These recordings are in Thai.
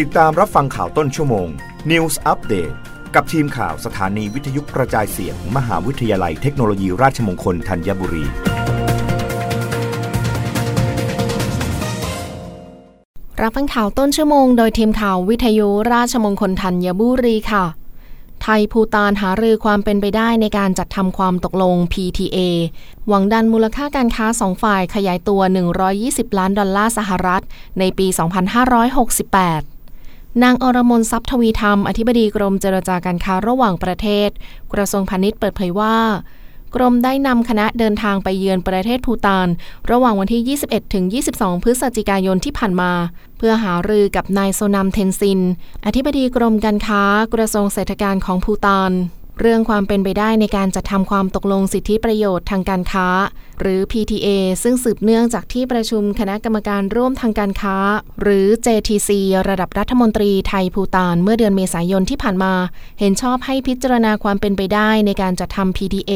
ติดตามรับฟังข่าวต้นชั่วโมง News Update กับทีมข่าวสถานีวิทยุกระจายเสียงมมหาวิทยาลัยเทคโนโลยีราชมงคลธัญบุรี รับฟังข่าวต้นชั่วโมง โดยทีมข่าววิทยุราชมงคลธัญบุรีค่ะ ไทยภูตานหารือความเป็นไปได้ในการจัดทำความตกลง PTA หวังดันมูลค่าการค้าสองฝ่ายขยายตัว 120 ล้านดอลลาร์สหรัฐ ในปี 2568 นางอรมนทรัพย์ทวีธรรม อธิบดีกรมเจรจาการค้าระหว่างประเทศ กระทรวงพาณิชย์เปิดเผยว่า กรมได้นำคณะเดินทางไปเยือนประเทศภูตาน ระหว่างวันที่ 21 ถึง 22 พฤศจิกายนที่ผ่านมา เพื่อหารือกับนายโซนัมเทนซิน อธิบดีกรมการค้า กระทรวงเศรษฐกิจของภูตาน เรื่องความเป็นไปได้ในการจัดทำความตกลงสิทธิประโยชน์ทางการค้า หรือ PTA ซึ่งสืบเนื่องจากที่ประชุมคณะกรรมการร่วมทางการค้า หรือ JTC ระดับรัฐมนตรีไทยภูตานเมื่อเดือนเมษายนที่ผ่านมา เห็นชอบให้พิจารณาความเป็นไปได้ในการจัดทำ PTA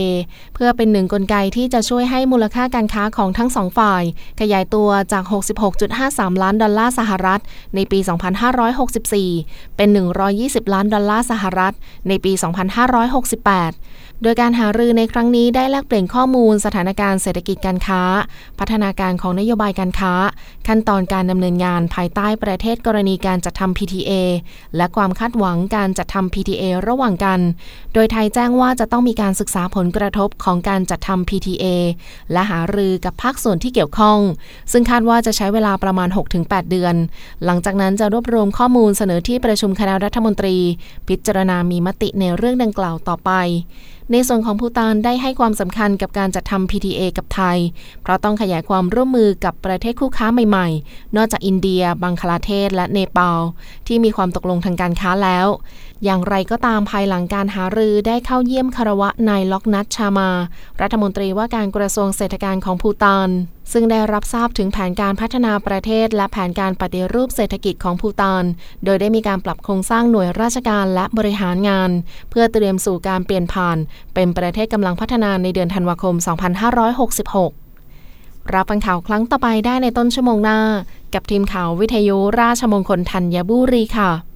เพื่อเป็นหนึ่งกลไกที่จะช่วยให้มูลค่าการค้าของทั้งสองฝ่าย ขยายตัวจาก 66.53 ล้านดอลลาร์สหรัฐ ในปี 2564 เป็น 120 ล้านดอลลาร์สหรัฐ ในปี 2568 โดยการหารือในครั้งนี้ได้แลกเปลี่ยนข้อมูลสถานการณ์เศรษฐฐกิจการค้า พัฒนาการของนโยบายการค้า ขั้นตอนการดำเนินงานภายใต้ประเทศกรณีการจัดทำ PTA และความคาดหวังการจัดทำ PTA ระหว่างกัน โดยไทยแจ้งว่าจะต้องมีการศึกษาผลกระทบของการจัดทำ PTA และหารือกับภาคส่วนที่เกี่ยวข้อง ซึ่งคาดว่าจะใช้เวลาประมาณ 6-8 เดือน หลังจากนั้นจะรวบรวมข้อมูลเสนอที่ประชุมคณะรัฐมนตรี พิจารณามีมติในเรื่องดังกล่าวต่อไปในส่วนของภูตานได้ให้ความสำคัญกับการจัดทำ PTA กับไทย เพราะต้องขยายความร่วมมือกับประเทศคู่ค้าใหม่ๆ นอกจากอินเดีย บังคลาเทศ และเนปาลที่มีความตกลงทางการค้าแล้วอย่างไรก็ตามภายหลังการหารือได้เข้าเยี่ยมคารวะนายล็อกนัทชามา รัฐมนตรีว่าการกระทรวงเศรษฐกิจของภูตาน ซึ่งได้รับทราบถึงแผนการพัฒนาประเทศ และแผนการปฏิรูปเศรษฐกิจของภูตาน โดยได้มีการปรับโครงสร้างหน่วยราชการและบริหารงาน เพื่อเตรียมสู่การเปลี่ยนผ่าน เป็นประเทศกำลังพัฒนาในเดือนธันวาคม 2566รับฟังข่าวครั้งต่อไปได้ในต้นชั่วโมงหน้า กับทีมข่าววิทยุราชมงคลธัญบุรีค่ะ